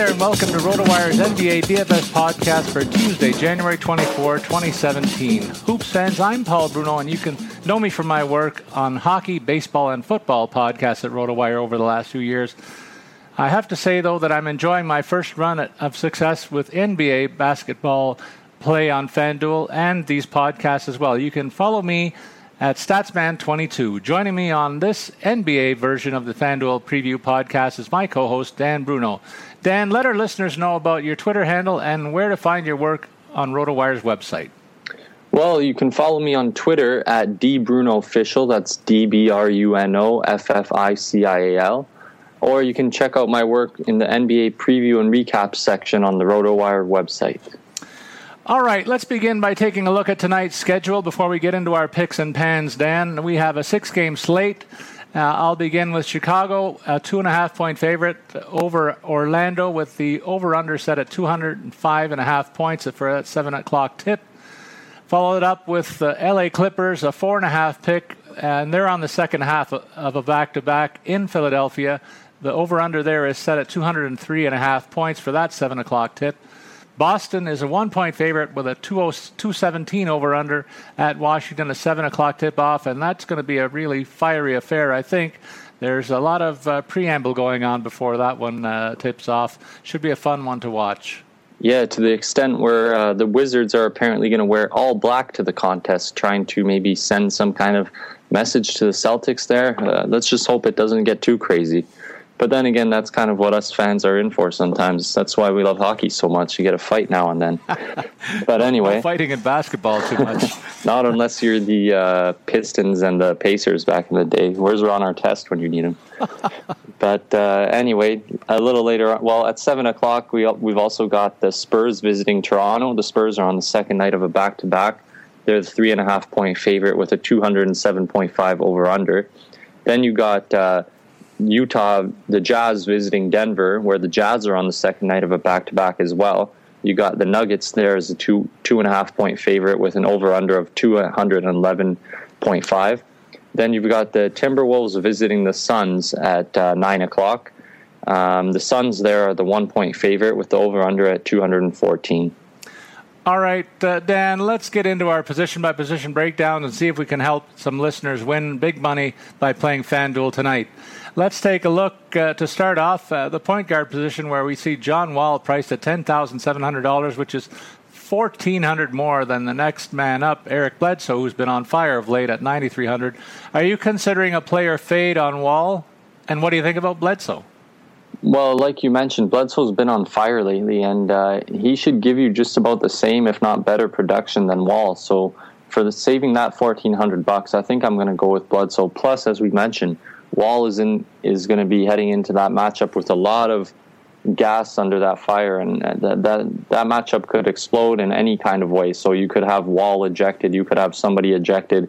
There, and welcome to RotoWire's NBA DFS podcast for Tuesday, January 24, 2017. Hoops fans, I'm Paul Bruno, and you can know me from my work on hockey, baseball, and football podcasts at RotoWire over the last few years. I have to say, though, that I'm enjoying my first run of success with NBA basketball play on FanDuel and these podcasts as well. You can follow me at Statsman22. Joining me on this NBA version of the FanDuel Preview podcast is my co host, Dan Bruno. Dan, let our listeners know about your Twitter handle and where to find your work on RotoWire's website. Well, you can follow me on Twitter at dbrunoofficial. That's D B R U N O F F I C I A L. Or you can check out my work in the NBA preview and recap section on the RotoWire website. All right, let's begin by taking a look at tonight's schedule before we get into our picks and pans. Dan, we have a six game slate. Uh, I'll begin with Chicago, a two and a half point favorite over Orlando, with the over under set at 205 and a half points for that seven o'clock tip. Followed up with the LA Clippers, a four and a half pick, and they're on the second half of a back to back in Philadelphia. The over under there is set at 203 and a half points for that seven o'clock tip. Boston is a one point favorite with a 217 over under at Washington, a 7 o'clock tip off, and that's going to be a really fiery affair, I think. There's a lot of uh, preamble going on before that one uh, tips off. Should be a fun one to watch. Yeah, to the extent where uh, the Wizards are apparently going to wear all black to the contest, trying to maybe send some kind of message to the Celtics there. Uh, let's just hope it doesn't get too crazy. But then again, that's kind of what us fans are in for sometimes. That's why we love hockey so much. You get a fight now and then. but anyway. Fighting in basketball too much. not unless you're the uh, Pistons and the Pacers back in the day. Where's Ron Artest when you need him? but uh, anyway, a little later, on, well, at 7 o'clock, we, we've also got the Spurs visiting Toronto. The Spurs are on the second night of a back to back. They're the three and a half point favorite with a 207.5 over under. Then you got. Uh, Utah, the Jazz visiting Denver, where the Jazz are on the second night of a back to back as well. You got the Nuggets there as a two two and a half point favorite with an over under of two hundred and eleven point five. Then you've got the Timberwolves visiting the Suns at uh, nine o'clock. Um, the Suns there are the one point favorite with the over under at two hundred and fourteen. All right, uh, Dan, let's get into our position by position breakdown and see if we can help some listeners win big money by playing FanDuel tonight. Let's take a look uh, to start off uh, the point guard position where we see John Wall priced at $10,700, which is 1,400 more than the next man up, Eric Bledsoe, who's been on fire of late at 9,300. Are you considering a player fade on Wall? And what do you think about Bledsoe? Well, like you mentioned, Bledsoe's been on fire lately, and uh, he should give you just about the same, if not better, production than Wall. So for the, saving that fourteen hundred bucks, I think I'm going to go with Bledsoe. Plus, as we mentioned, Wall is in is going to be heading into that matchup with a lot of gas under that fire, and that, that that matchup could explode in any kind of way. So you could have Wall ejected, you could have somebody ejected.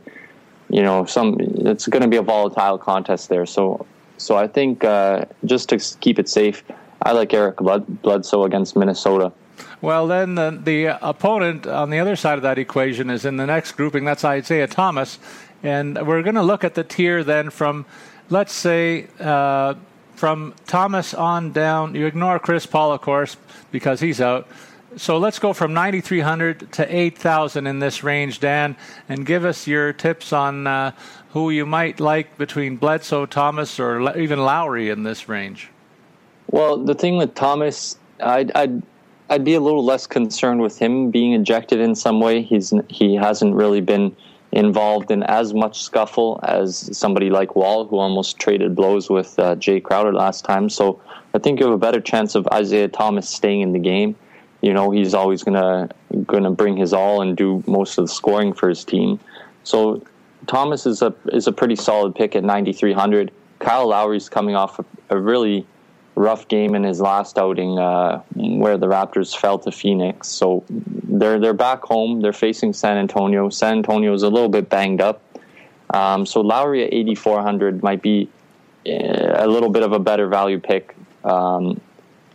You know, some it's going to be a volatile contest there. So, so I think uh, just to keep it safe, I like Eric Blood, Bledsoe against Minnesota. Well, then the, the opponent on the other side of that equation is in the next grouping. That's Isaiah Thomas, and we're going to look at the tier then from, let's say. Uh, from Thomas on down, you ignore Chris Paul, of course, because he's out. So let's go from 9,300 to 8,000 in this range, Dan, and give us your tips on uh, who you might like between Bledsoe, Thomas, or even Lowry in this range. Well, the thing with Thomas, I'd, I'd I'd be a little less concerned with him being ejected in some way. He's he hasn't really been involved in as much scuffle as somebody like Wall, who almost traded blows with uh, Jae Crowder last time. So I think you have a better chance of Isaiah Thomas staying in the game. You know, he's always gonna gonna bring his all and do most of the scoring for his team. So Thomas is a is a pretty solid pick at 9300. Kyle Lowry's coming off a, a really rough game in his last outing uh, where the Raptors fell to Phoenix. So they're they're back home. They're facing San Antonio. San Antonio is a little bit banged up. Um, so Lowry at 8,400 might be eh, a little bit of a better value pick, um,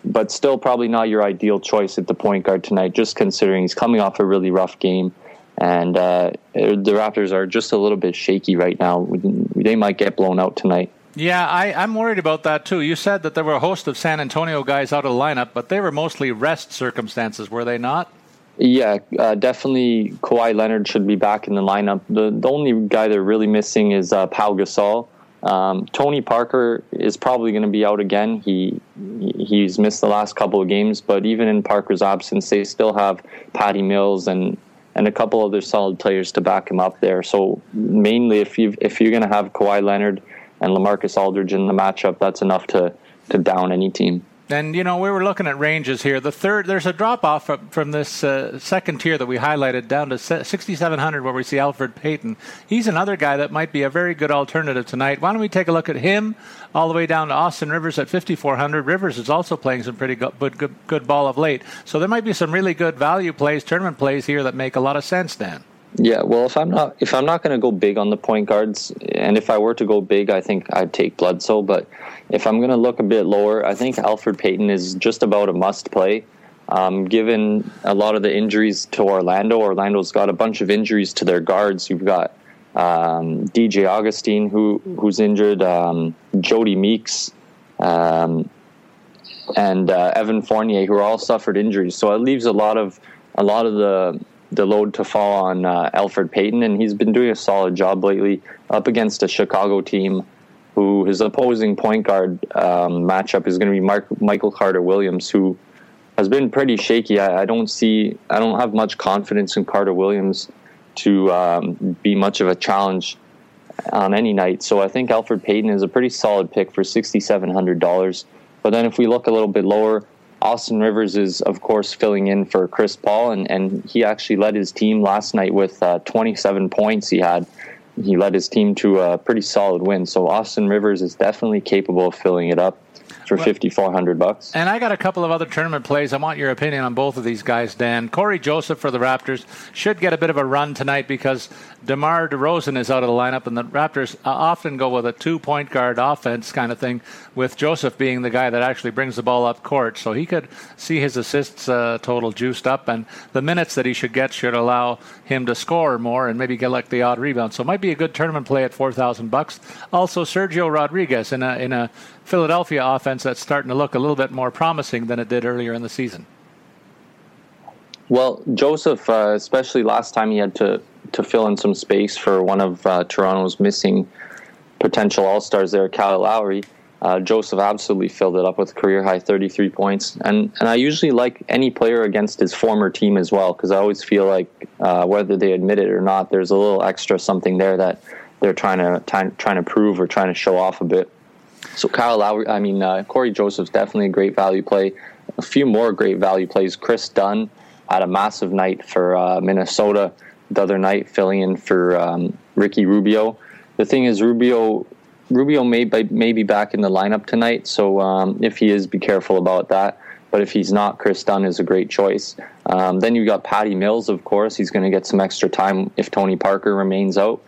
but still probably not your ideal choice at the point guard tonight. Just considering he's coming off a really rough game, and uh, the Raptors are just a little bit shaky right now. They might get blown out tonight. Yeah, I, am worried about that too. You said that there were a host of San Antonio guys out of the lineup, but they were mostly rest circumstances, were they not? Yeah, uh, definitely. Kawhi Leonard should be back in the lineup. The the only guy they're really missing is uh, Pau Gasol. Um, Tony Parker is probably going to be out again. He he's missed the last couple of games, but even in Parker's absence, they still have Patty Mills and and a couple other solid players to back him up there. So mainly, if you if you're going to have Kawhi Leonard and Lamarcus Aldridge in the matchup, that's enough to to down any team. And you know we were looking at ranges here. The third, there's a drop off from, from this uh, second tier that we highlighted down to 6,700, where we see Elfrid Payton. He's another guy that might be a very good alternative tonight. Why don't we take a look at him all the way down to Austin Rivers at 5,400? Rivers is also playing some pretty good, good, good ball of late, so there might be some really good value plays, tournament plays here that make a lot of sense, Dan. Yeah, well, if I'm not if I'm not going to go big on the point guards, and if I were to go big, I think I'd take Bledsoe. But if I'm going to look a bit lower, I think Elfrid Payton is just about a must play. Um, given a lot of the injuries to Orlando, Orlando's got a bunch of injuries to their guards. You've got um, DJ Augustin, who who's injured, um, Jodie Meeks, um, and uh, Evan Fournier who all suffered injuries. So it leaves a lot of a lot of the the load to fall on uh, Elfrid Payton, and he's been doing a solid job lately up against a Chicago team who his opposing point guard um, matchup is going to be Mark, Michael Carter Williams, who has been pretty shaky. I, I, don't see, I don't have much confidence in Carter Williams to um, be much of a challenge on any night. So I think Elfrid Payton is a pretty solid pick for sixty seven hundred dollars. But then if we look a little bit lower, Austin Rivers is, of course, filling in for Chris Paul, and, and he actually led his team last night with uh, 27 points. He had he led his team to a pretty solid win. So Austin Rivers is definitely capable of filling it up for fifty four hundred bucks. And I got a couple of other tournament plays. I want your opinion on both of these guys, Dan. Cory Joseph for the Raptors should get a bit of a run tonight because DeMar DeRozan is out of the lineup, and the Raptors uh, often go with a two point guard offense kind of thing, with Joseph being the guy that actually brings the ball up court. So he could see his assists uh, total juiced up, and the minutes that he should get should allow him to score more and maybe get like the odd rebound. So it might be a good tournament play at four thousand bucks. Also, Sergio Rodriguez in a in a Philadelphia offense that's starting to look a little bit more promising than it did earlier in the season. Well, Joseph, uh, especially last time he had to to fill in some space for one of uh, Toronto's missing potential All Stars there, Kyle Lowry. Uh, Joseph absolutely filled it up with career high 33 points, and and I usually like any player against his former team as well because I always feel like uh, whether they admit it or not, there's a little extra something there that they're trying to trying, trying to prove or trying to show off a bit. So Kyle Lowry, I mean uh, Cory Joseph's definitely a great value play. A few more great value plays. Chris Dunn had a massive night for uh, Minnesota the other night, filling in for um, Ricky Rubio. The thing is, Rubio Rubio may, may be back in the lineup tonight, so um, if he is, be careful about that. But if he's not, Chris Dunn is a great choice. Um, then you've got Patty Mills, of course. He's going to get some extra time if Tony Parker remains out.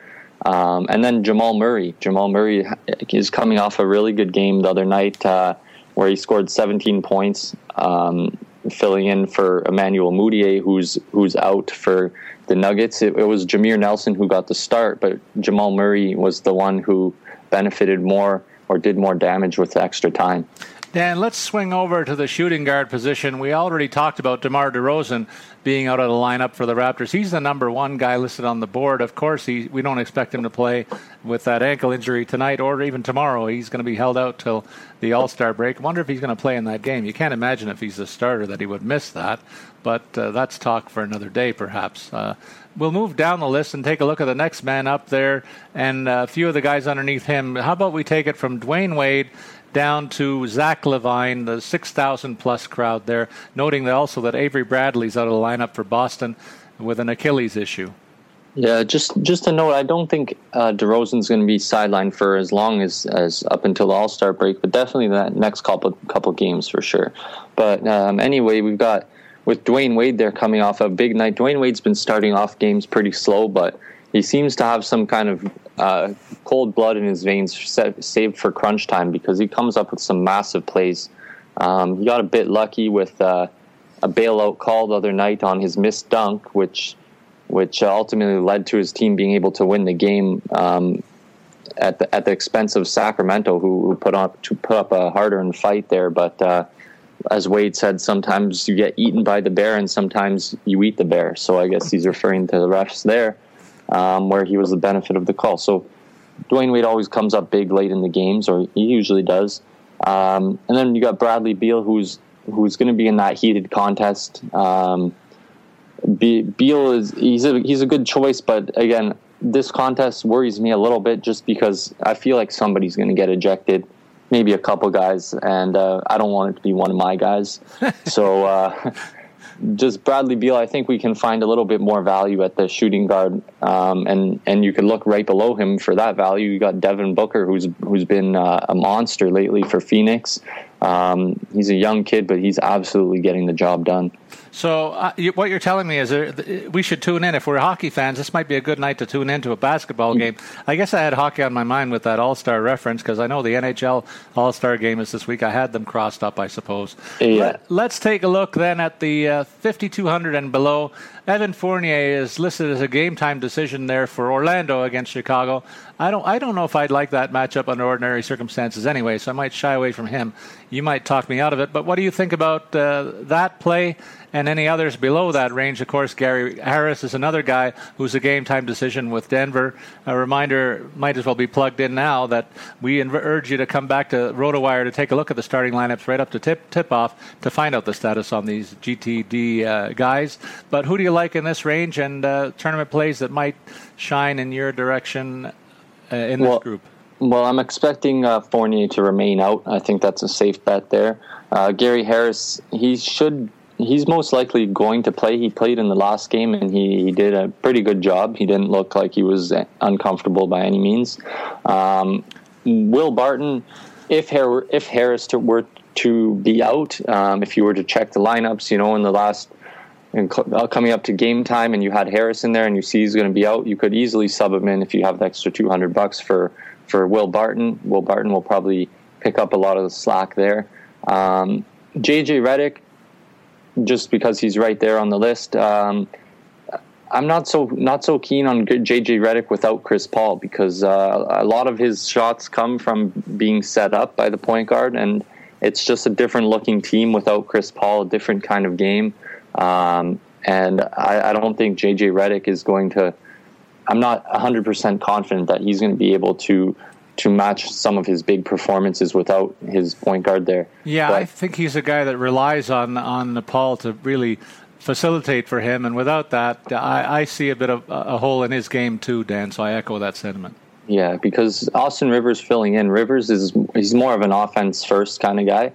Um, and then Jamal Murray. Jamal Murray is coming off a really good game the other night uh, where he scored 17 points, um, filling in for Emmanuel Mudiay, who's who's out for the Nuggets. It, it was Jameer Nelson who got the start, but Jamal Murray was the one who benefited more or did more damage with extra time. Dan, let's swing over to the shooting guard position. We already talked about DeMar DeRozan being out of the lineup for the Raptors. He's the number one guy listed on the board. Of course, he, we don't expect him to play with that ankle injury tonight or even tomorrow. He's going to be held out till the All Star break. Wonder if he's going to play in that game. You can't imagine if he's the starter that he would miss that, but uh, that's talk for another day, perhaps. Uh, we'll move down the list and take a look at the next man up there and a few of the guys underneath him. How about we take it from Dwyane Wade? Down to Zach LaVine, the 6,000 plus crowd there, noting that also that Avery Bradley's out of the lineup for Boston with an Achilles issue. Yeah, just just a note, I don't think uh, DeRozan's going to be sidelined for as long as, as up until the All Star break, but definitely that next couple couple games for sure. But um, anyway, we've got with Dwyane Wade there coming off a big night. Dwyane Wade's been starting off games pretty slow, but he seems to have some kind of uh, cold blood in his veins saved for crunch time because he comes up with some massive plays. Um, he got a bit lucky with uh, a bailout call the other night on his missed dunk, which which ultimately led to his team being able to win the game um, at the at the expense of Sacramento, who, who put up to put up a hard-earned fight there. But uh, as Wade said, sometimes you get eaten by the bear, and sometimes you eat the bear. So I guess he's referring to the refs there um, where he was the benefit of the call. So Dwyane Wade always comes up big late in the games, or he usually does. Um, and then you got Bradley Beal, who's who's going to be in that heated contest. Um, Beal is he's a he's a good choice, but again, this contest worries me a little bit just because I feel like somebody's going to get ejected, maybe a couple guys, and uh, I don't want it to be one of my guys. so uh, just Bradley Beal, I think we can find a little bit more value at the shooting guard, um, and and you could look right below him for that value. You got Devin Booker, who's who's been uh, a monster lately for Phoenix. Um, he's a young kid, but he's absolutely getting the job done. So, uh, you, what you're telling me is that we should tune in. If we're hockey fans, this might be a good night to tune into a basketball game. I guess I had hockey on my mind with that All Star reference because I know the NHL All Star game is this week. I had them crossed up, I suppose. Yeah. Let, us take a look then at the uh, 5,200 and below. Evan Fournier is listed as a game time decision there for Orlando against Chicago. I don't I don't know if I'd like that matchup under ordinary circumstances anyway, so I might shy away from him. You might talk me out of it, but what do you think about uh, that play and any others below that range. Of course, Gary Harris is another guy who's a game time decision with Denver. A reminder might as well be plugged in now that we urge you to come back to RotoWire to take a look at the starting lineups right up to tip tip off to find out the status on these GTD uh, guys. But who do you like in this range and uh, tournament plays that might shine in your direction uh, in this well, group? Well, I'm expecting uh, Fournier to remain out. I think that's a safe bet there. Uh, Gary Harris, he should he's most likely going to play. He played in the last game and he, he did a pretty good job. He didn't look like he was uncomfortable by any means. Um, Will Barton, if if Harris to, were to be out, um, if you were to check the lineups, you know, in the last uh, coming up to game time, and you had Harris in there, and you see he's going to be out, you could easily sub him in if you have the extra two hundred bucks for for Will Barton. Will Barton will probably pick up a lot of the slack there. Um, JJ Redick, just because he's right there on the list. Um, I'm not so not so keen on JJ Redick without Chris Paul because uh, a lot of his shots come from being set up by the point guard, and it's just a different looking team without Chris Paul, a different kind of game. Um, and I, I, don't think JJ Redick is going to. I'm not 100% confident that he's going to be able to to match some of his big performances without his point guard there. Yeah, but, I think he's a guy that relies on on Paul to really facilitate for him, and without that, I, I see a bit of a hole in his game too, Dan. So I echo that sentiment. Yeah, because Austin Rivers filling in. Rivers is he's more of an offense first kind of guy,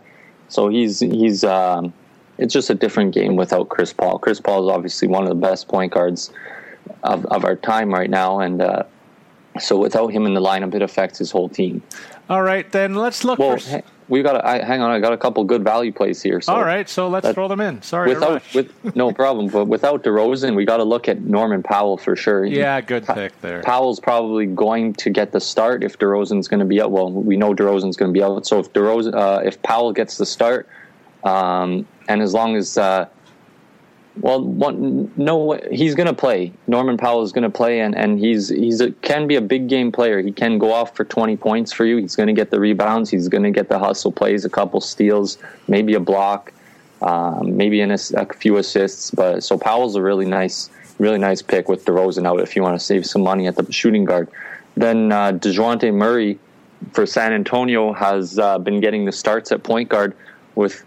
so he's he's um, it's just a different game without Chris Paul. Chris Paul is obviously one of the best point guards of, of our time right now, and uh, so without him in the lineup, it affects his whole team. All right, then let's look. Well, for... we got. I, hang on, I got a couple good value plays here. So All right, so let's throw them in. Sorry, without with no problem, but without DeRozan, we got to look at Norman Powell for sure. Yeah, good pa- pick there. Powell's probably going to get the start if DeRozan's going to be out. Well, we know DeRozan's going to be out, so if DeRozan, uh, if Powell gets the start, um, and as long as uh, well, one, no, he's going to play. Norman Powell is going to play, and, and he's he's a, can be a big game player. He can go off for twenty points for you. He's going to get the rebounds. He's going to get the hustle plays, a couple steals, maybe a block, um, maybe in a, a, few assists. But so Powell's a really nice, really nice pick with DeRozan out if you want to save some money at the shooting guard. Then uh, Dejounte Murray for San Antonio has uh, been getting the starts at point guard with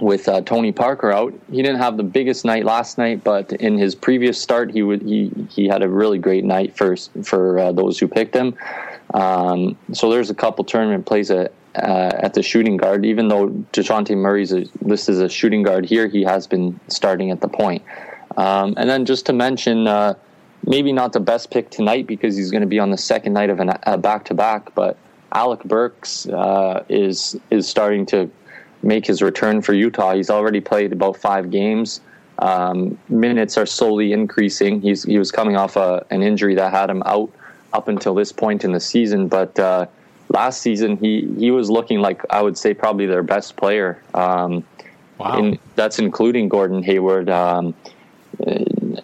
with uh, Tony Parker out. He didn't have the biggest night last night, but in his previous start, he would he he had a really great night for for uh, those who picked him. Um, so there's a couple tournament plays at uh, at the shooting guard. Even though Dejounte Murray's a, listed as a shooting guard here, he has been starting at the point. Um, and then just to mention, uh, maybe not the best pick tonight because he's going to be on the second night of an, a back to back, but. Alec Burks uh, is is starting to make his return for Utah. He's already played about five games. Um, minutes are slowly increasing. He's he was coming off a, an injury that had him out up until this point in the season, but uh, last season he he was looking like I would say probably their best player. Um, wow, in, that's including Gordon Hayward. Um,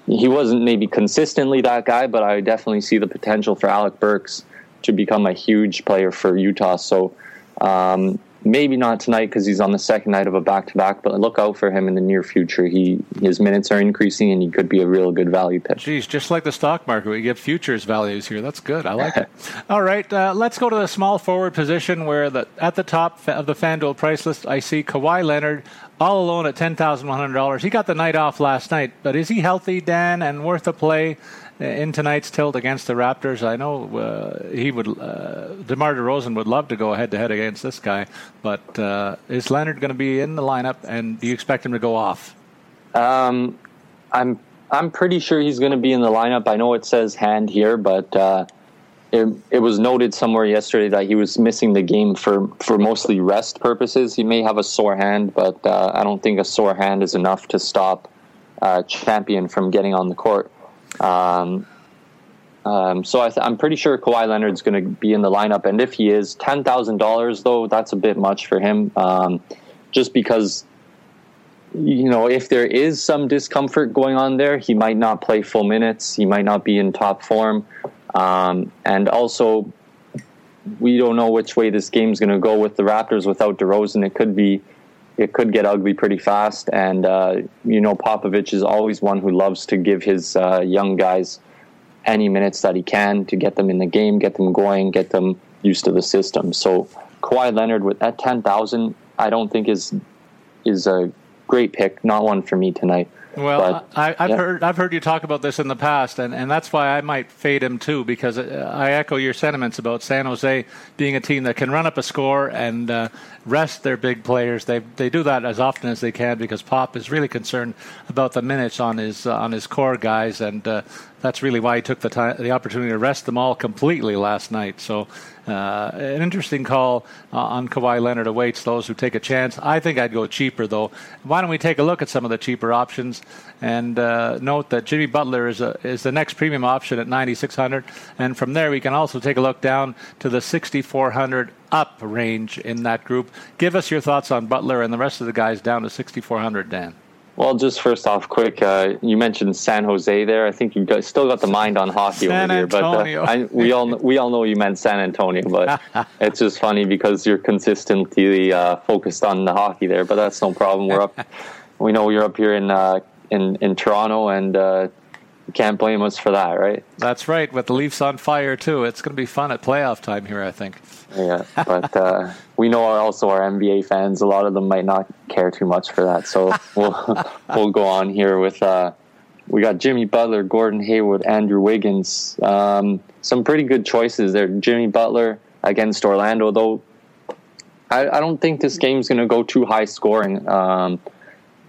he wasn't maybe consistently that guy, but I definitely see the potential for Alec Burks to become a huge player for Utah. So um, maybe not tonight because he's on the second night of a back to back, but look out for him in the near future. He his minutes are increasing and he could be a real good value pick. Geez, just like the stock market, we get futures values here. That's good. I like it. All right, uh, let's go to the small forward position where the at the top of the FanDuel price list, I see Kawhi Leonard all alone at ten thousand one hundred dollars. He got the night off last night, but is he healthy, Dan, and worth a play? In tonight's tilt against the Raptors. I know uh, he would, uh, DeMar DeRozan would love to go head to head against this guy, but uh, is Leonard going to be in the lineup, and do you expect him to go off? Um, I'm I'm pretty sure he's going to be in the lineup. I know it says hand here, but uh, it, it was noted somewhere yesterday that he was missing the game for, for mostly rest purposes. He may have a sore hand, but uh, I don't think a sore hand is enough to stop uh, champion from getting on the court. Um, um, so I am pretty sure Kawhi Leonard's going to be in the lineup, and if he is, ten thousand dollars though that's a bit much for him, um, just because you know if there is some discomfort going on there, he might not play full minutes, he might not be in top form, um, and also we don't know which way this game's going to go with the Raptors without DeRozan. It could be it could get ugly pretty fast. And uh, you know, Popovich is always one who loves to give his uh, young guys any minutes that he can to get them in the game, get them going, get them used to the system. So Kawhi Leonard with at ten thousand, I don't think is is a great pick. Not one for me tonight. Well, but, I, have yeah. heard I've heard you talk about this in the past, and, and that's why I might fade him too, because uh, I echo your sentiments about San Jose being a team that can run up a score and uh, rest their big players. They they do that as often as they can because Pop is really concerned about the minutes on his uh, on his core guys, and uh, that's really why he took the time, the opportunity to rest them all completely last night. So uh, an interesting call uh, on Kawhi Leonard awaits those who take a chance. I think I'd go cheaper though. Why don't we take a look at some of the cheaper options and uh, note that Jimmy Butler is a, is the next premium option at 9600, and from there we can also take a look down to the 6400 up range in that group. Give us your thoughts on Butler and the rest of the guys down to 6400, Dan. Well, just first off, quick, uh, you mentioned San Jose there. I think you got, still got the mind on hockey San over here, but uh, I, we all we all know you meant San Antonio, but it's just funny because you're consistently uh, focused on the hockey there. But that's no problem. We're up. we know you're up here in uh, in in Toronto, and uh, can't blame us for that, right? That's right. With the Leafs on fire too, it's going to be fun at playoff time here. I think. Yeah, but uh, we know our, also our NBA fans. A lot of them might not care too much for that, so we'll we'll go on here with. Uh, we got Jimmy Butler, Gordon Hayward, Andrew Wiggins. Um, some pretty good choices there. Jimmy Butler against Orlando, though. I, I don't think this game's going to go too high scoring. Um,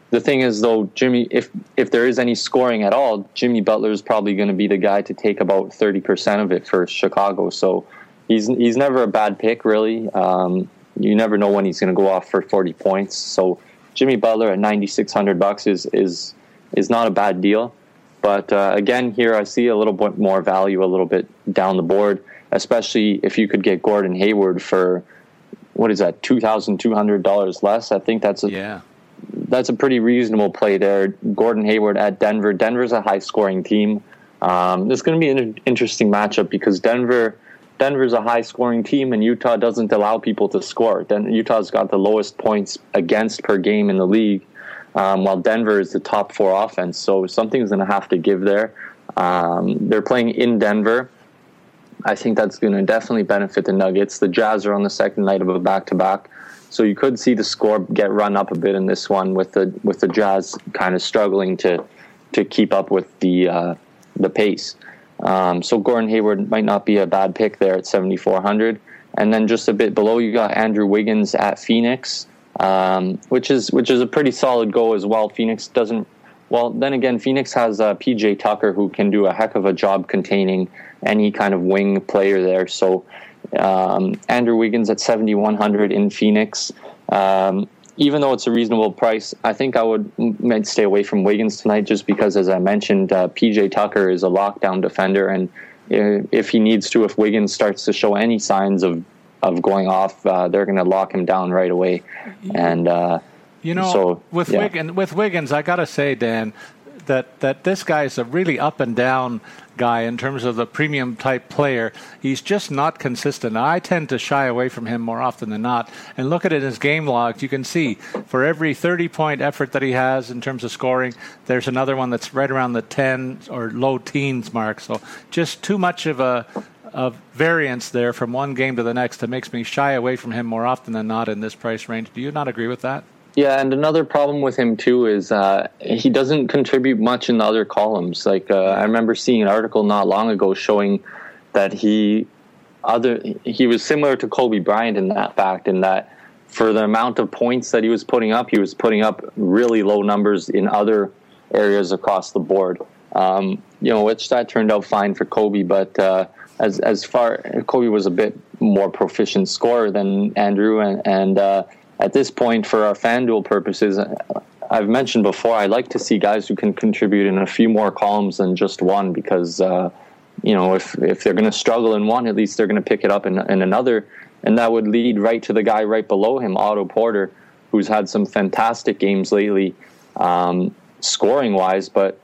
the thing is, though, Jimmy, if if there is any scoring at all, Jimmy Butler is probably going to be the guy to take about thirty percent of it for Chicago. So he's he's never a bad pick, really. Um, you never know when he's going to go off for forty points. So Jimmy Butler at ninety six hundred bucks is is is not a bad deal. But uh, again, here I see a little bit more value a little bit down the board, especially if you could get Gordon Hayward for what is that two thousand two hundred dollars less. I think that's a yeah that's a pretty reasonable play there. Gordon Hayward at Denver. Denver's a high scoring team. Um, is going to be an interesting matchup because Denver Denver's a high scoring team and Utah doesn't allow people to score. Then Utah's got the lowest points against per game in the league, um, while Denver is the top four offense. So something's going to have to give there. Um, they're playing in Denver. I think that's going to definitely benefit the Nuggets. The Jazz are on the second night of a back to back. So you could see the score get run up a bit in this one with the with the Jazz kind of struggling to to keep up with the uh, the pace. Um, so Gordon Hayward might not be a bad pick there at 7400. And then just a bit below, you got Andrew Wiggins at Phoenix, um, which is which is a pretty solid go as well. Phoenix doesn't. Well, then again, Phoenix has uh, PJ Tucker who can do a heck of a job containing any kind of wing player there. So um, Andrew Wiggins at 7,100 in Phoenix. Um, even though it's a reasonable price, I think I would might stay away from Wiggins tonight just because, as I mentioned, uh, PJ Tucker is a lockdown defender, and if he needs to, if Wiggins starts to show any signs of of going off, uh, they're going to lock him down right away. And uh, you know, so, with yeah. Wiggins, with Wiggins, I got to say, Dan, that that this guy is a really up and down guy in terms of the premium type player. He's just not consistent. I tend to shy away from him more often than not. And look at it in his game logs. You can see for every 30 point effort that he has in terms of scoring, there's another one that's right around the 10 or low teens mark. So just too much of a of variance there from one game to the next that makes me shy away from him more often than not in this price range. Do you not agree with that? Yeah, and another problem with him too is uh, he doesn't contribute much in the other columns. Like uh, I remember seeing an article not long ago showing that he other he was similar to Kobe Bryant in that fact, in that for the amount of points that he was putting up, he was putting up really low numbers in other areas across the board. Um, you know, which that turned out fine for Kobe, but uh, as as far Kobe was a bit more proficient scorer than Andrew, and, and uh, at this point, for our FanDuel purposes, I've mentioned before, I like to see guys who can contribute in a few more columns than just one because, uh, you know, if, if they're going to struggle in one, at least they're going to pick it up in, in another. And that would lead right to the guy right below him, Otto Porter, who's had some fantastic games lately, um, scoring wise, but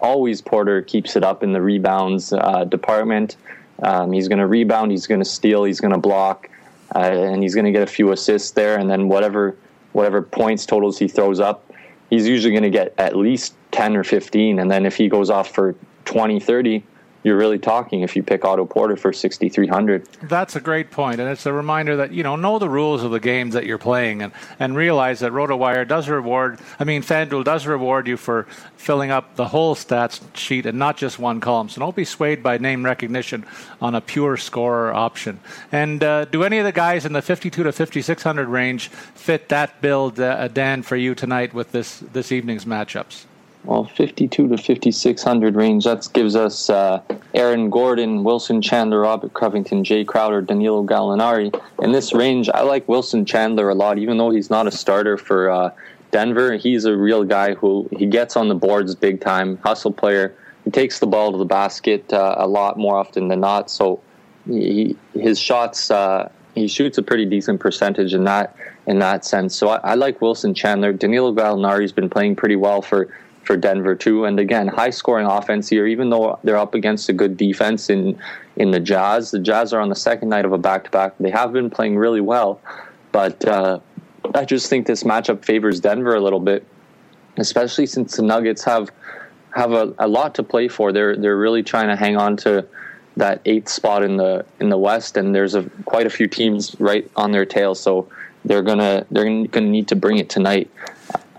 always Porter keeps it up in the rebounds uh, department. Um, he's going to rebound, he's going to steal, he's going to block uh, and he's going to get a few assists there, and then whatever whatever points totals he throws up, he's usually going to get at least 10 or 15, and then if he goes off for 20, 30, you're really talking if you pick Otto Porter for 6,300. That's a great point, and it's a reminder that you know know the rules of the games that you're playing, and and realize that RotoWire does reward. I mean, FanDuel does reward you for filling up the whole stats sheet and not just one column. So don't be swayed by name recognition on a pure scorer option. And uh, do any of the guys in the 52 to 5600 range fit that build, uh, Dan, for you tonight with this this evening's matchups? Well, 52 to 5600 range. That gives us uh, Aaron Gordon, Wilson Chandler, Robert Covington, Jae Crowder, Danilo Gallinari. In this range, I like Wilson Chandler a lot, even though he's not a starter for uh, Denver. He's a real guy who he gets on the boards big time, hustle player. He takes the ball to the basket uh, a lot more often than not. So he, his shots, uh, he shoots a pretty decent percentage in that in that sense. So I, I like Wilson Chandler. Danilo Gallinari's been playing pretty well for for Denver too. And again, high scoring offense here, even though they're up against a good defense in in the Jazz. The Jazz are on the second night of a back to back. They have been playing really well, but uh, I just think this matchup favors Denver a little bit, especially since the Nuggets have have a, a lot to play for. They're they're really trying to hang on to that eighth spot in the in the West, and there's a quite a few teams right on their tail. So they're gonna they're gonna need to bring it tonight.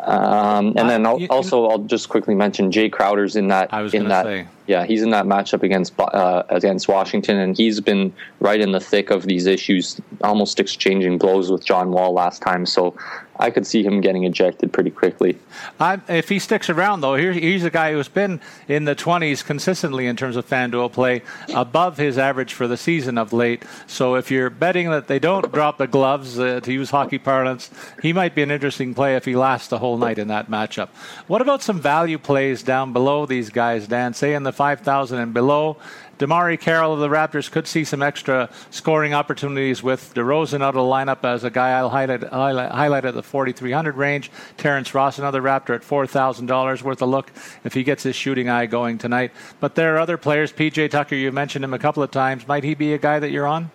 Um, and then I'll, also, I'll just quickly mention Jae Crowder's in that. I was in that, say. yeah, he's in that matchup against uh, against Washington, and he's been right in the thick of these issues, almost exchanging blows with John Wall last time. So I could see him getting ejected pretty quickly. I, if he sticks around, though, here, he's a guy who's been in the 20s consistently in terms of FanDuel play, above his average for the season of late. So if you're betting that they don't drop the gloves, uh, to use hockey parlance, he might be an interesting play if he lasts the whole night in that matchup. What about some value plays down below these guys, Dan? Say in the 5,000 and below. DeMarre Carroll of the Raptors could see some extra scoring opportunities with DeRozan out of the lineup as a guy I'll highlight, highlight, highlight at the 4,300 range. Terrence Ross, another Raptor at $4,000 worth a look if he gets his shooting eye going tonight. But there are other players. PJ Tucker, you mentioned him a couple of times. Might he be a guy that you're on?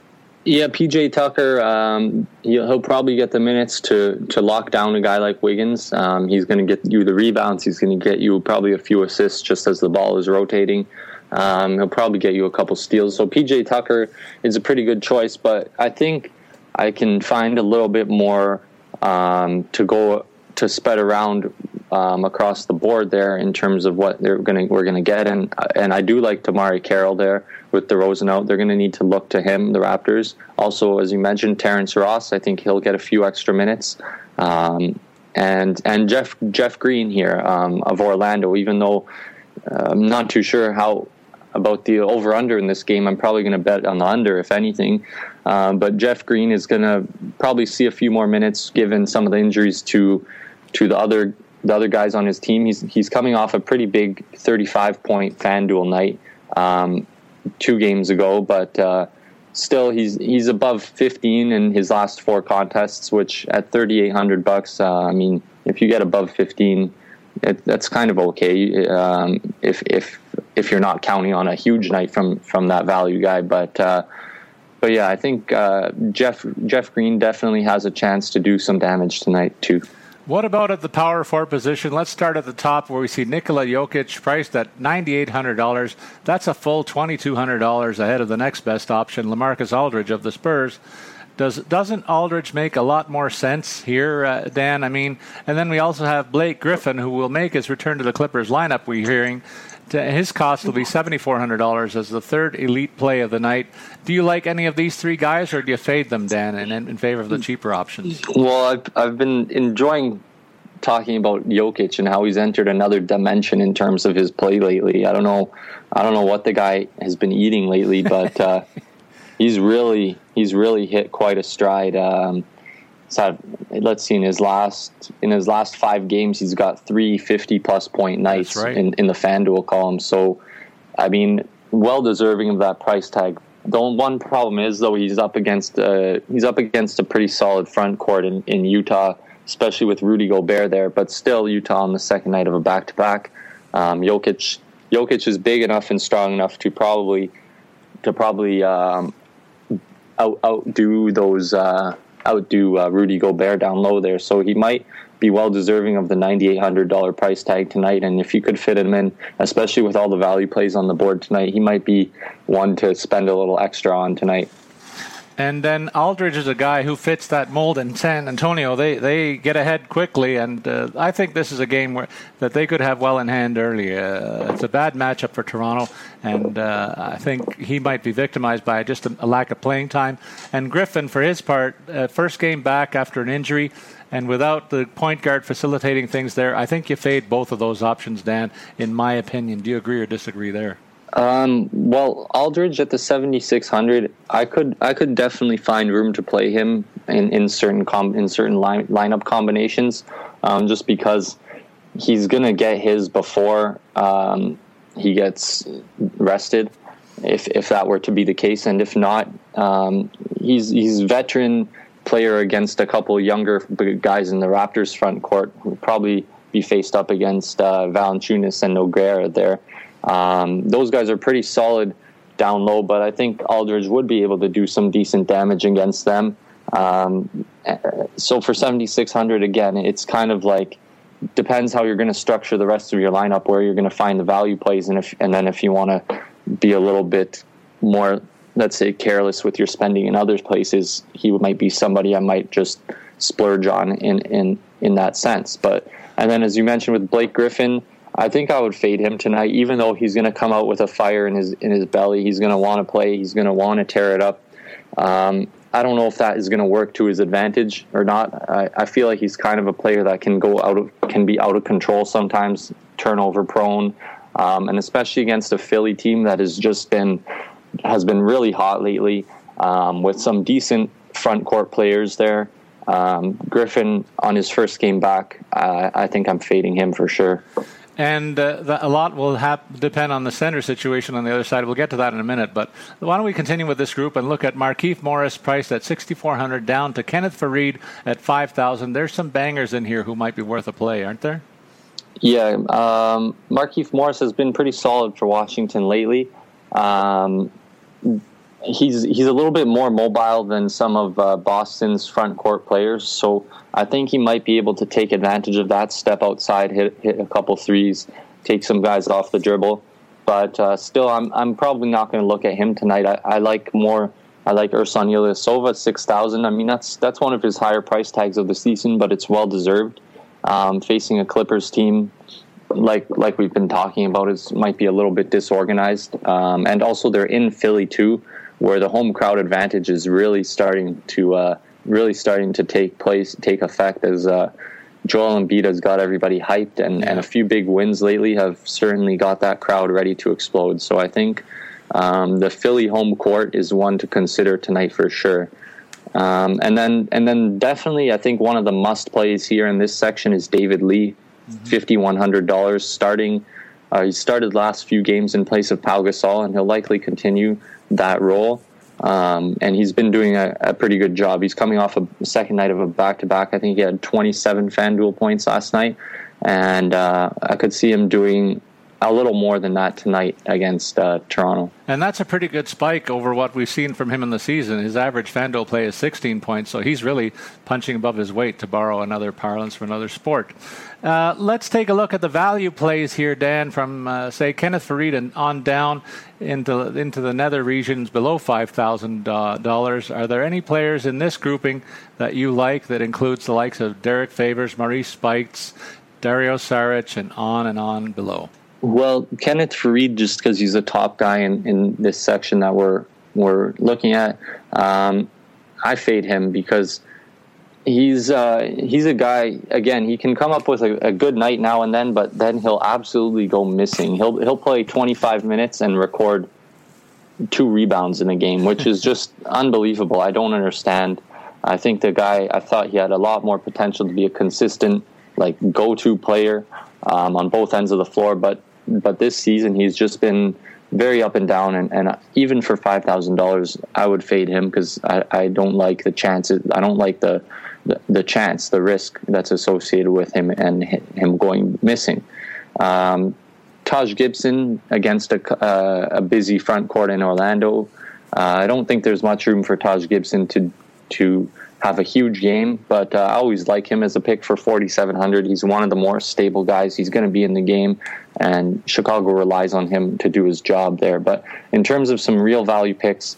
Yeah, PJ Tucker, um, he'll probably get the minutes to, to lock down a guy like Wiggins. Um, he's going to get you the rebounds. He's going to get you probably a few assists just as the ball is rotating. Um, he'll probably get you a couple steals. So PJ Tucker is a pretty good choice, but I think I can find a little bit more um, to go to spread around um, across the board there in terms of what they're going we're to get, and and I do like DeMarre Carroll there with DeRozan out. They're to need to look to him, the Raptors. Also, as you mentioned, Terrence Ross. I think he'll get a few extra minutes. Um, and and Jeff Jeff Green here um, of Orlando, even though uh, I'm not too sure how about the over under in this game. I'm probably going to bet on the under, if anything. Um, but Jeff Green is going to probably see a few more minutes given some of the injuries to to the other the other guys on his team. He's he's coming off a pretty big 35 point FanDuel night um, two games ago, but uh, still he's he's above 15 in his last four contests, which at 3,800 bucks, uh, I mean, if you get above 15 it, that's kind of okay um, if if if you're not counting on a huge night from from that value guy. But uh, but yeah, I think uh, Jeff Jeff Green definitely has a chance to do some damage tonight too. What about at the power forward position? Let's start at the top where we see Nikola Jokic priced at $9,800. That's a full $2,200 ahead of the next best option, Lamarcus Aldridge of the Spurs. Does doesn't Aldridge make a lot more sense here, uh, Dan? I mean, and then we also have Blake Griffin, who will make his return to the Clippers lineup. We're hearing his cost will be seventy four hundred dollars as the third elite play of the night. Do you like any of these three guys, or do you fade them, Dan, in, in favor of the cheaper options? Well, I've I've been enjoying talking about Jokic and how he's entered another dimension in terms of his play lately. I don't know, I don't know what the guy has been eating lately, but. Uh, he's really he's really hit quite a stride. Um, so let's see in his last in his last five games, he's got three 50 plus point nights right. in, in the FanDuel column. So, I mean, well deserving of that price tag. The one problem is though he's up against uh, he's up against a pretty solid front court in, in Utah, especially with Rudy Gobert there. But still, Utah on the second night of a back to back. Jokic Jokic is big enough and strong enough to probably to probably um, out, outdo those uh, outdo uh, Rudy Gobert down low there. So he might be well deserving of the ninety eight hundred dollar price tag tonight. And if you could fit him in, especially with all the value plays on the board tonight, he might be one to spend a little extra on tonight. And then Aldridge is a guy who fits that mold in San Antonio. They they get ahead quickly, and uh, I think this is a game where that they could have well in hand early. Uh, it's a bad matchup for Toronto, and uh, I think he might be victimized by just a, a, lack of playing time. And Griffin, for his part, uh, first game back after an injury. And without the point guard facilitating things there, I think you fade both of those options, Dan, in my opinion. Do you agree or disagree there? Um, well, Aldridge at the 7600, I could I could definitely find room to play him in, in certain com- in certain line, lineup combinations, um, just because he's gonna get his before um, he gets rested, if if that were to be the case, and if not, um, he's he's veteran player against a couple younger guys in the Raptors front court who probably be faced up against uh, Valanciunas and Nogueira there. Um, those guys are pretty solid down low, but I think Aldridge would be able to do some decent damage against them. Um, so for 7600 again, it's kind of like depends how you're going to structure the rest of your lineup, where you're going to find the value plays, and if and then if you want to be a little bit more, let's say, careless with your spending in other places, he might be somebody I might just splurge on in in in that sense. But and then as you mentioned with Blake Griffin. I think I would fade him tonight, even though he's going to come out with a fire in his in his belly. He's going to want to play. He's going to want to tear it up. Um, I don't know if that is going to work to his advantage or not. I, I, feel like he's kind of a player that can go out of can be out of control sometimes, turnover prone, um, and especially against a Philly team that has just been has been really hot lately um, with some decent front court players there. Um, Griffin on his first game back, uh, I think I'm fading him for sure and uh, the, a lot will hap- depend on the center situation on the other side. We'll get to that in a minute, but why don't we continue with this group and look at Markieff Morris priced at 6400 down to Kenneth Faried at 5000 There's some bangers in here who might be worth a play, aren't there? Yeah, um, Markieff Morris has been pretty solid for Washington lately. Um, he's he's a little bit more mobile than some of uh, Boston's front court players, so I think he might be able to take advantage of that, step outside, hit hit a couple threes, take some guys off the dribble. But uh, still, I'm I'm probably not going to look at him tonight. I, I like more. I like Ersan Ilyasova six thousand. I mean, that's that's one of his higher price tags of the season, but it's well deserved. Um, facing a Clippers team like like we've been talking about, is might be a little bit disorganized, um, and also they're in Philly too where the home crowd advantage is really starting to uh, really starting to take place, take effect as uh, Joel Embiid has got everybody hyped, and, and a few big wins lately have certainly got that crowd ready to explode. So I think um, the Philly home court is one to consider tonight for sure. Um, and then and then definitely, I think one of the must plays here in this section is David Lee, mm-hmm. fifty one hundred dollars starting. Uh, he started last few games in place of Pau Gasol, and he'll likely continue that role. Um, and he's been doing a, a, pretty good job. He's coming off a second night of a back to back. I think he had 27 FanDuel points last night, and uh, I could see him doing a little more than that tonight against uh, Toronto. And that's a pretty good spike over what we've seen from him in the season. His average FanDuel play is 16 points, so he's really punching above his weight, to borrow another parlance from another sport. Uh, let's take a look at the value plays here, Dan, from, uh, say, Kenneth Faried and on down into, into the nether regions below $5,000. Are there any players in this grouping that you like that includes the likes of Derrick Favors, Marreese Speights, Dario Saric, and on and on below? Well, Kenneth Faried, just because he's a top guy in, in this section that we're we're looking at, um, I fade him because he's uh, he's a guy. Again, he can come up with a, a, good night now and then, but then he'll absolutely go missing. He'll he'll play 25 minutes and record two rebounds in a game, which is just unbelievable. I don't understand. I think the guy. I thought he had a lot more potential to be a consistent, like go-to player um, on both ends of the floor, but but this season he's just been very up and down. And, and even for five thousand dollars, I would fade him because I, I don't like the chances. I don't like the, the, the chance, the risk that's associated with him and him going missing. Um, Taj Gibson against a, uh, a busy front court in Orlando. Uh, I don't think there's much room for Taj Gibson to to have a huge game, but uh, I always like him as a pick for 4,700. He's one of the more stable guys. He's going to be in the game, and Chicago relies on him to do his job there. But in terms of some real value picks,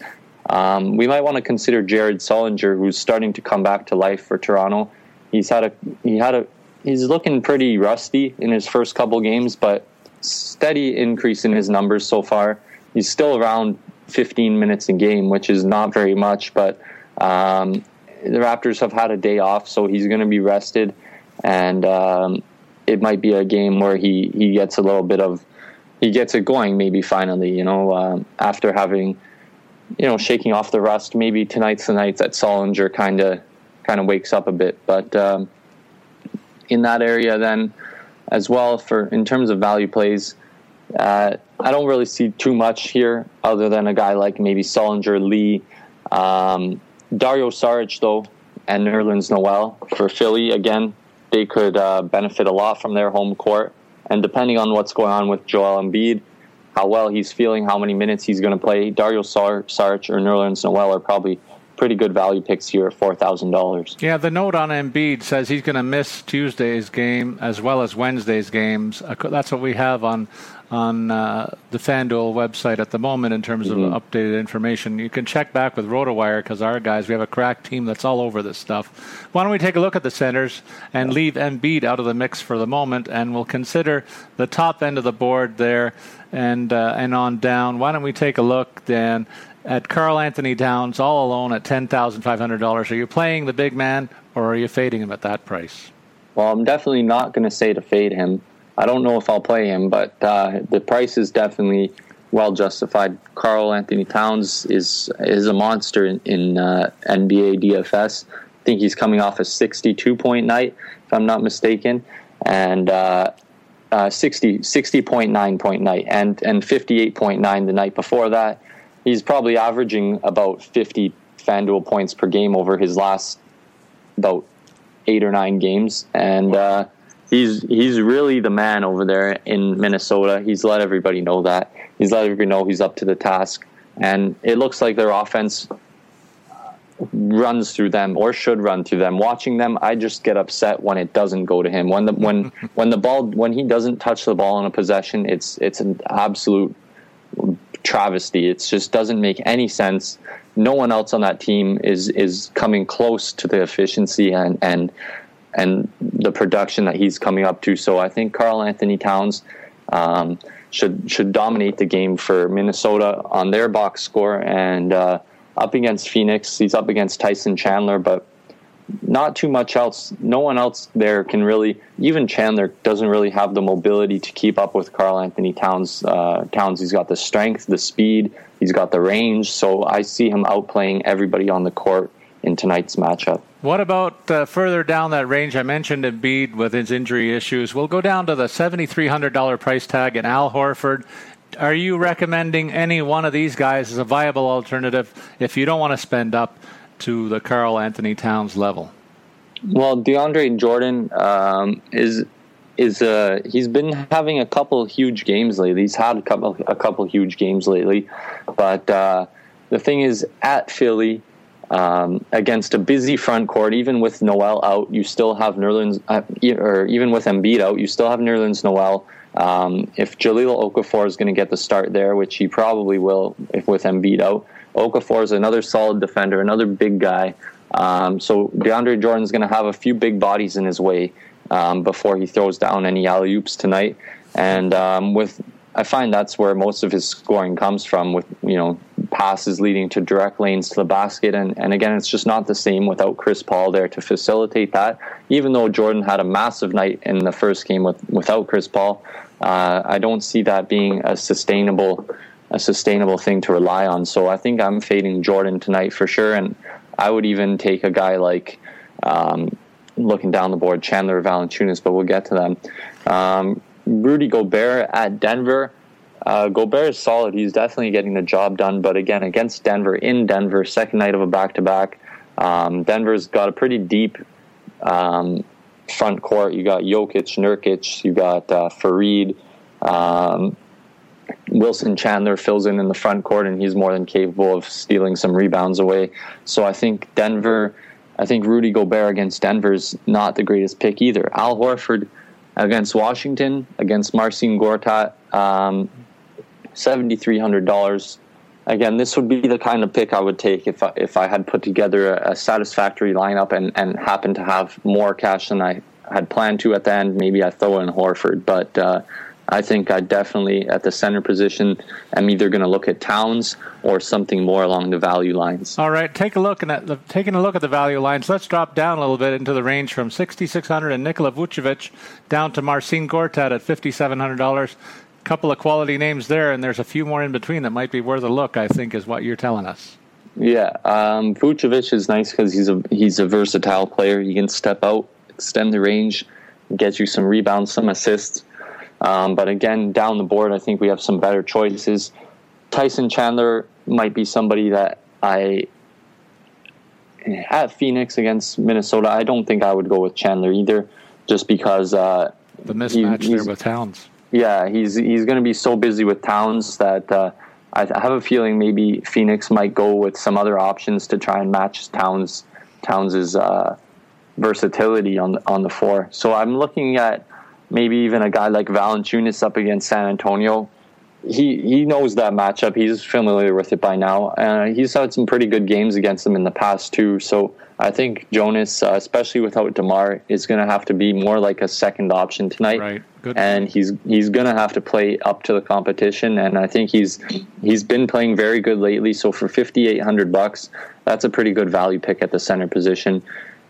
um, we might want to consider Jared Sullinger, who's starting to come back to life for Toronto. He's had a he had a he's looking pretty rusty in his first couple games, but steady increase in his numbers so far. He's still around 15 minutes a game, which is not very much, but um, the Raptors have had a day off, so he's going to be rested, and um, it might be a game where he he gets a little bit of he gets it going maybe finally. You know, um, after having you know shaking off the rust, maybe tonight's the night that Sullinger kind of kind of wakes up a bit. But um, in that area, then as well for in terms of value plays. Uh, I don't really see too much here, other than a guy like maybe Sullinger Lee, um, Dario Saric, though, and Nerlens Noel for Philly, again, they could uh, benefit a lot from their home court. And depending on what's going on with Joel Embiid, how well he's feeling, how many minutes he's going to play, Dario Sar- or Nerlens Noel are probably pretty good value picks here at four thousand dollars. Yeah, the note on Embiid says he's going to miss Tuesday's game as well as Wednesday's games. That's what we have on on uh, the FanDuel website at the moment in terms mm-hmm. of updated information. You can check back with RotoWire because our guys, we have a crack team that's all over this stuff. Why don't we take a look at the centers and leave Embiid out of the mix for the moment, and we'll consider the top end of the board there and uh, and on down. Why don't we take a look, Dan? At Karl-Anthony Towns, all alone at ten thousand five hundred dollars. Are you playing the big man, or are you fading him at that price? Well, I'm definitely not going to say to fade him. I don't know if I'll play him, but uh, the price is definitely well justified. Karl-Anthony Towns is is a monster in, in uh, NBA DFS. I think he's coming off a 62 point night, if I'm not mistaken, and uh, uh, 60 60.9 point night, and and 58.9 the night before that. He's probably averaging about 50 FanDuel points per game over his last about eight or nine games, and. Uh, he's he's really the man over there in Minnesota. He's let everybody know that. He's let everybody know he's up to the task, and it looks like their offense runs through them or should run through them. Watching them, I just get upset when it doesn't go to him. When the when when the ball when he doesn't touch the ball in a possession, it's it's an absolute travesty. It just doesn't make any sense. No one else on that team is is coming close to the efficiency and and and the production that he's coming up to. So I think Karl-Anthony Towns um, should should dominate the game for Minnesota on their box score and uh, up against Phoenix. He's up against Tyson Chandler, but not too much else. No one else there can really. Even Chandler doesn't really have the mobility to keep up with Karl-Anthony Towns. Uh, Towns, he's got the strength, the speed, he's got the range. So I see him outplaying everybody on the court in tonight's matchup. What about uh, further down that range? I mentioned Embiid with his injury issues. We'll go down to the $7,300 price tag in Al Horford. Are you recommending any one of these guys as a viable alternative if you don't want to spend up to the Karl-Anthony Towns level? Well, DeAndre Jordan um, is is uh, he's been having a couple huge games lately. He's had a couple a couple huge games lately, but uh, the thing is, at Philly, um, against a busy front court, even with Noel out, you still have Nerlens, uh, or even with Embiid out, you still have Nerlens Noel. Um, if Jahlil Okafor is going to get the start there, which he probably will, if with Embiid out, Okafor is another solid defender, another big guy. Um, so DeAndre Jordan is going to have a few big bodies in his way um, before he throws down any alley oops tonight. And um, with I find that's where most of his scoring comes from, with you know passes leading to direct lanes to the basket, and and again, it's just not the same without Chris Paul there to facilitate that. Even though Jordan had a massive night in the first game with without Chris Paul, uh, I don't see that being a sustainable a sustainable thing to rely on. So I think I'm fading Jordan tonight for sure, and I would even take a guy like. Um, looking down the board, Chandler Valanciunas, but we'll get to them. Um, Rudy Gobert at Denver. Uh, Gobert is solid. He's definitely getting the job done. But again, against Denver, in Denver, second night of a back to back, Denver's got a pretty deep um, front court. You got Jokic, Nurkic, you got uh, Faried. Um, Wilson Chandler fills in in the front court, and he's more than capable of stealing some rebounds away. So I think Denver, I think Rudy Gobert against Denver is not the greatest pick either. Al Horford against Washington, against Marcin Gortat, um, $7,300. Again, this would be the kind of pick I would take if I, if I had put together a, a satisfactory lineup and, and happened to have more cash than I had planned to at the end. Maybe I throw in Horford, but uh, I think I definitely at the center position am either going to look at Towns or something more along the value lines. All right, take a look at the, taking a look at the value lines. Let's drop down a little bit into the range from 6600 and Nikola Vucevic down to Marcin Gortat at $5700. Couple of quality names there, and there's a few more in between that might be worth a look. I think is what you're telling us. Yeah, um, Vucevic is nice because he's a he's a versatile player. He can step out, extend the range, get you some rebounds, some assists. Um, but again, down the board, I think we have some better choices. Tyson Chandler might be somebody that I at Phoenix against Minnesota. I don't think I would go with Chandler either, just because uh, the mismatch he, there with Towns. Yeah, he's he's going to be so busy with Towns that uh, I have a feeling maybe Phoenix might go with some other options to try and match Towns Towns's uh, versatility on on the floor. So I'm looking at maybe even a guy like Valanciunas up against San Antonio. He he knows that matchup. He's familiar with it by now. Uh, he's had some pretty good games against them in the past too. So I think Jonas, uh, especially without Demar, is going to have to be more like a second option tonight. Right. Good. And he's he's going to have to play up to the competition. And I think he's he's been playing very good lately. So for fifty eight hundred bucks, that's a pretty good value pick at the center position.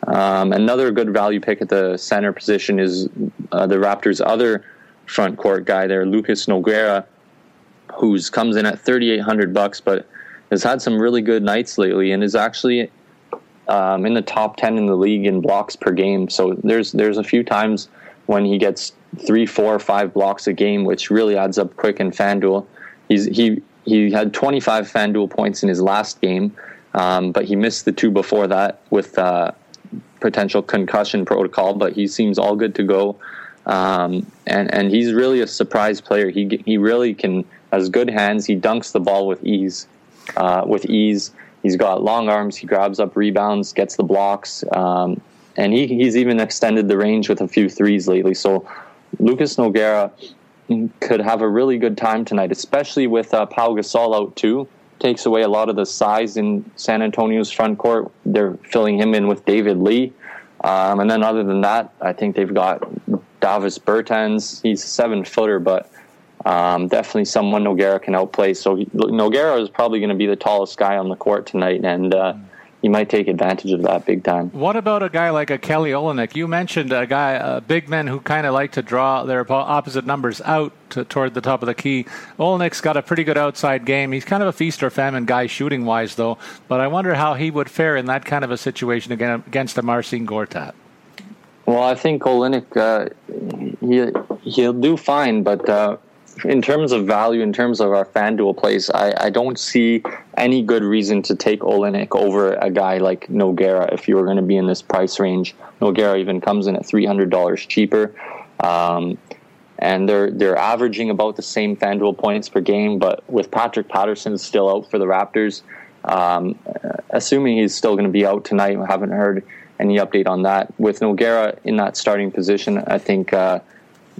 Um, another good value pick at the center position is uh, the Raptors' other front court guy there, Lucas Nogueira, who's comes in at thirty eight hundred bucks, but has had some really good nights lately and is actually um, in the top ten in the league in blocks per game. So there's there's a few times when he gets three, four, five blocks a game, which really adds up quick in FanDuel. He's he he had 25 FanDuel points in his last game, um, but he missed the two before that with uh, potential concussion protocol, but he seems all good to go. Um, and and he's really a surprise player. He he really can has good hands. He dunks the ball with ease, uh, with ease. He's got long arms. He grabs up rebounds, gets the blocks, um, and he he's even extended the range with a few threes lately. So Lucas Nogueira could have a really good time tonight, especially with uh, Pau Gasol out too takes away a lot of the size in San Antonio's front court. They're filling him in with David Lee. Um, and then other than that, I think they've got Davis Bertans. He's a seven footer, but um, definitely someone Nogueira can outplay. So he, Nogueira is probably going to be the tallest guy on the court tonight. And uh, he might take advantage of that big time. What about a guy like a Kelly Olynyk? You mentioned a guy, uh, big men who kind of like to draw their opposite numbers out to, toward the top of the key. Olynyk's got a pretty good outside game. He's kind of a feast or famine guy shooting wise, though. But I wonder how he would fare in that kind of a situation against a Marcin Gortat. Well, I think Olynyk, uh, he he'll do fine, but uh, in terms of value, in terms of our FanDuel plays, I, I don't see any good reason to take Olynyk over a guy like Nogueira if you were going to be in this price range. Nogueira even comes in at three hundred dollars cheaper, um, and they're they're averaging about the same FanDuel points per game. But with Patrick Patterson still out for the Raptors, um, assuming he's still going to be out tonight, I haven't heard any update on that. With Nogueira in that starting position, I think. Uh,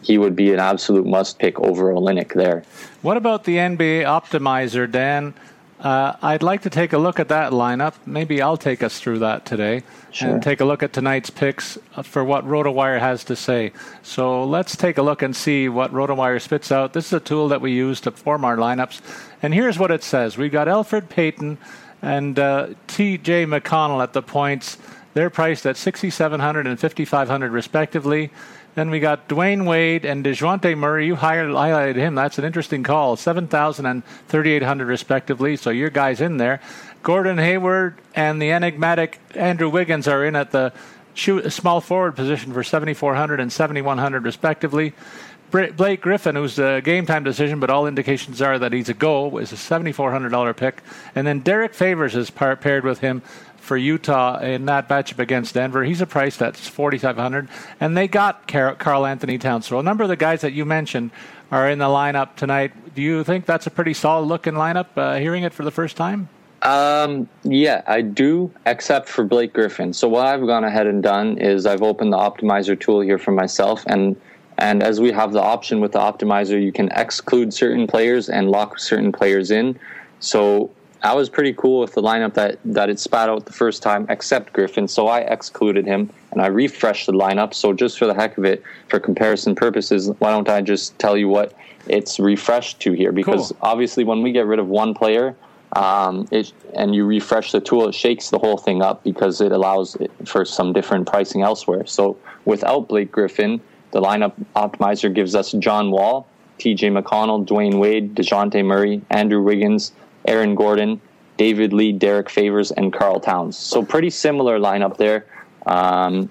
he would be an absolute must pick over Olynyk there. What about the NBA optimizer, Dan? Uh, I'd like to take a look at that lineup. Maybe I'll take us through that today sure. and take a look at tonight's picks for what RotoWire has to say. So let's take a look and see what RotoWire spits out. This is a tool that we use to form our lineups. And here's what it says We've got Elfrid Payton and uh, TJ McConnell at the points. They're priced at 6,700 and 5,500 respectively. Then we got Dwyane Wade and DeJounte Murray. You highlighted him. That's an interesting call. 7,000 and 3,800 respectively. So your guys in there. Gordon Hayward and the enigmatic Andrew Wiggins are in at the small forward position for 7,400 and 7,100 respectively. Blake Griffin, who's a game time decision, but all indications are that he's a go, is a $7,400 pick. And then Derrick Favors is par- paired with him for Utah in that matchup against Denver. He's a price that's 4500 and they got Karl-Anthony Towns. So a number of the guys that you mentioned are in the lineup tonight. Do you think that's a pretty solid looking lineup, uh, hearing it for the first time? Um, yeah, I do, except for Blake Griffin. So what I've gone ahead and done is I've opened the optimizer tool here for myself and and as we have the option with the optimizer, you can exclude certain players and lock certain players in. So I was pretty cool with the lineup that, that it spat out the first time, except Griffin. So I excluded him and I refreshed the lineup. So just for the heck of it, for comparison purposes, why don't I just tell you what it's refreshed to here? Because cool. obviously, when we get rid of one player, um, it, and you refresh the tool, it shakes the whole thing up because it allows for some different pricing elsewhere. So without Blake Griffin, the lineup optimizer gives us John Wall, TJ McConnell, Dwyane Wade, DeJounte Murray, Andrew Wiggins, Aaron Gordon, David Lee, Derrick Favors, and Karl Towns. So pretty similar lineup there. Um,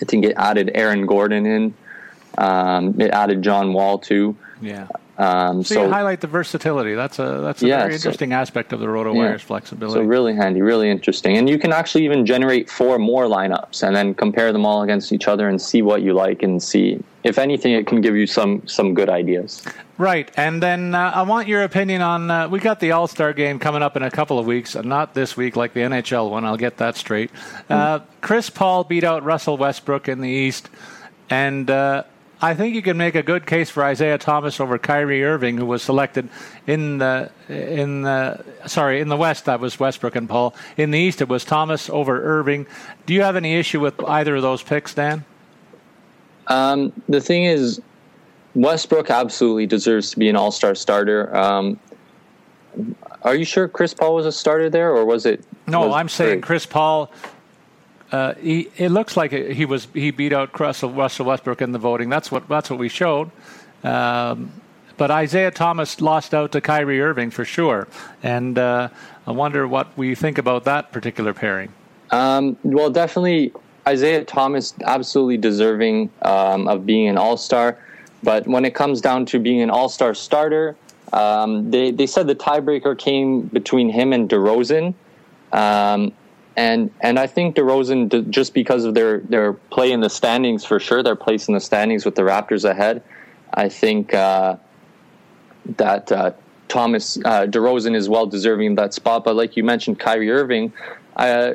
I think it added Aaron Gordon in. Um, it added John Wall too. Yeah. Um, so, so, you highlight the versatility. That's a that's a yeah, very interesting so, aspect of the RotoWire's yeah. flexibility. So really handy, really interesting, and you can actually even generate four more lineups and then compare them all against each other and see what you like and see if anything, it can give you some some good ideas. Right, and then uh, I want your opinion on. Uh, we got the All Star game coming up in a couple of weeks, not this week like the NHL one. I'll get that straight. Uh, Chris Paul beat out Russell Westbrook in the East, and uh, I think you can make a good case for Isaiah Thomas over Kyrie Irving, who was selected in the in the sorry in the West. That was Westbrook and Paul. In the East, it was Thomas over Irving. Do you have any issue with either of those picks, Dan? Um, the thing is, Westbrook absolutely deserves to be an All Star starter. Um, are you sure Chris Paul was a starter there, or was it? No, was I'm saying Chris Paul. Uh, he, it looks like he was he beat out Russell, Russell Westbrook in the voting. That's what that's what we showed. Um, but Isaiah Thomas lost out to Kyrie Irving for sure, and uh, I wonder what we think about that particular pairing. Um, well, definitely Isaiah Thomas absolutely deserving um, of being an All Star, but when it comes down to being an All Star starter, um, they they said the tiebreaker came between him and DeRozan, um, and and I think DeRozan just because of their their play in the standings for sure, their place in the standings with the Raptors ahead, I think uh, that. Uh, Thomas uh, DeRozan is well deserving of that spot, but like you mentioned, Kyrie Irving, uh,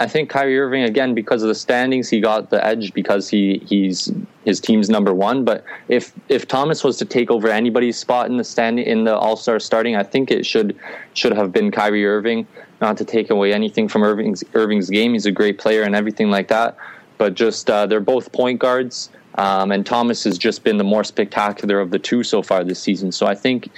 I think Kyrie Irving again because of the standings he got the edge because he he's his team's number one. But if if Thomas was to take over anybody's spot in the standing in the All Star starting, I think it should should have been Kyrie Irving. Not to take away anything from Irving's Irving's game, he's a great player and everything like that. But just uh, they're both point guards, um, and Thomas has just been the more spectacular of the two so far this season. So I think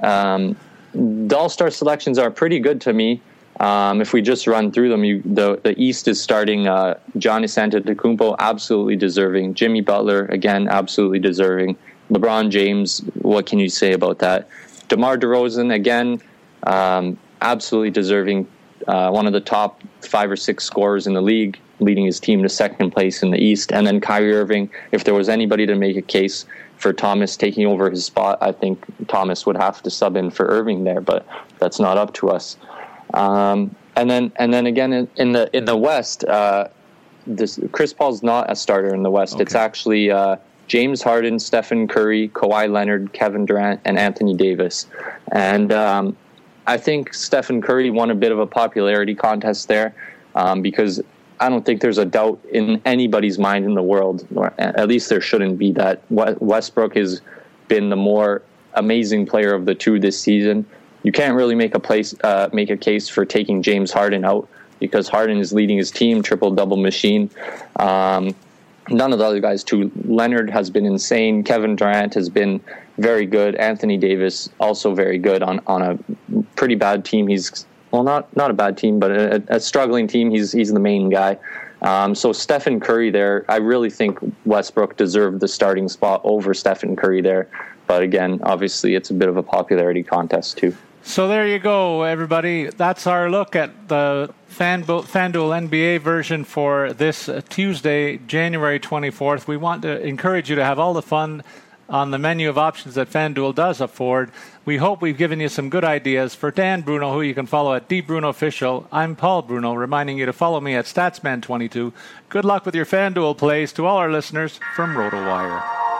um, the All Star selections are pretty good to me. Um, if we just run through them, you, the the East is starting uh, Giannis Antetokounmpo, absolutely deserving. Jimmy Butler, again, absolutely deserving. LeBron James, what can you say about that? DeMar DeRozan, again, um, absolutely deserving. Uh, one of the top five or six scorers in the league, leading his team to second place in the East. And then Kyrie Irving, if there was anybody to make a case for Thomas taking over his spot, I think Thomas would have to sub in for Irving there, but that's not up to us. Um, and then and then again in, in the in the West, uh, this Chris Paul's not a starter in the West. Okay. It's actually uh, James Harden, Stephen Curry, Kawhi Leonard, Kevin Durant, and Anthony Davis. And um, I think Stephen Curry won a bit of a popularity contest there um, because I don't think there's a doubt in anybody's mind in the world, or at least there shouldn't be, that Westbrook has been the more amazing player of the two this season you can't really make a place uh, make a case for taking James Harden out because Harden is leading his team triple double machine. Um, none of the other guys too. Leonard has been insane. Kevin Durant has been very good. Anthony Davis also very good on on a pretty bad team. He's well, not not a bad team, but a, a struggling team. He's he's the main guy. Um, so Stephen Curry there, I really think Westbrook deserved the starting spot over Stephen Curry there. But again, obviously, it's a bit of a popularity contest too. So there you go, everybody. That's our look at the FanDuel, NBA version for this uh, Tuesday, January 24th. We want to encourage you to have all the fun on the menu of options that FanDuel does afford. We hope we've given you some good ideas. For Dan Bruno, who you can follow at DBrunoOfficial, I'm Paul Bruno, reminding you to follow me at Statsman22. Good luck with your FanDuel plays to all our listeners from RotoWire.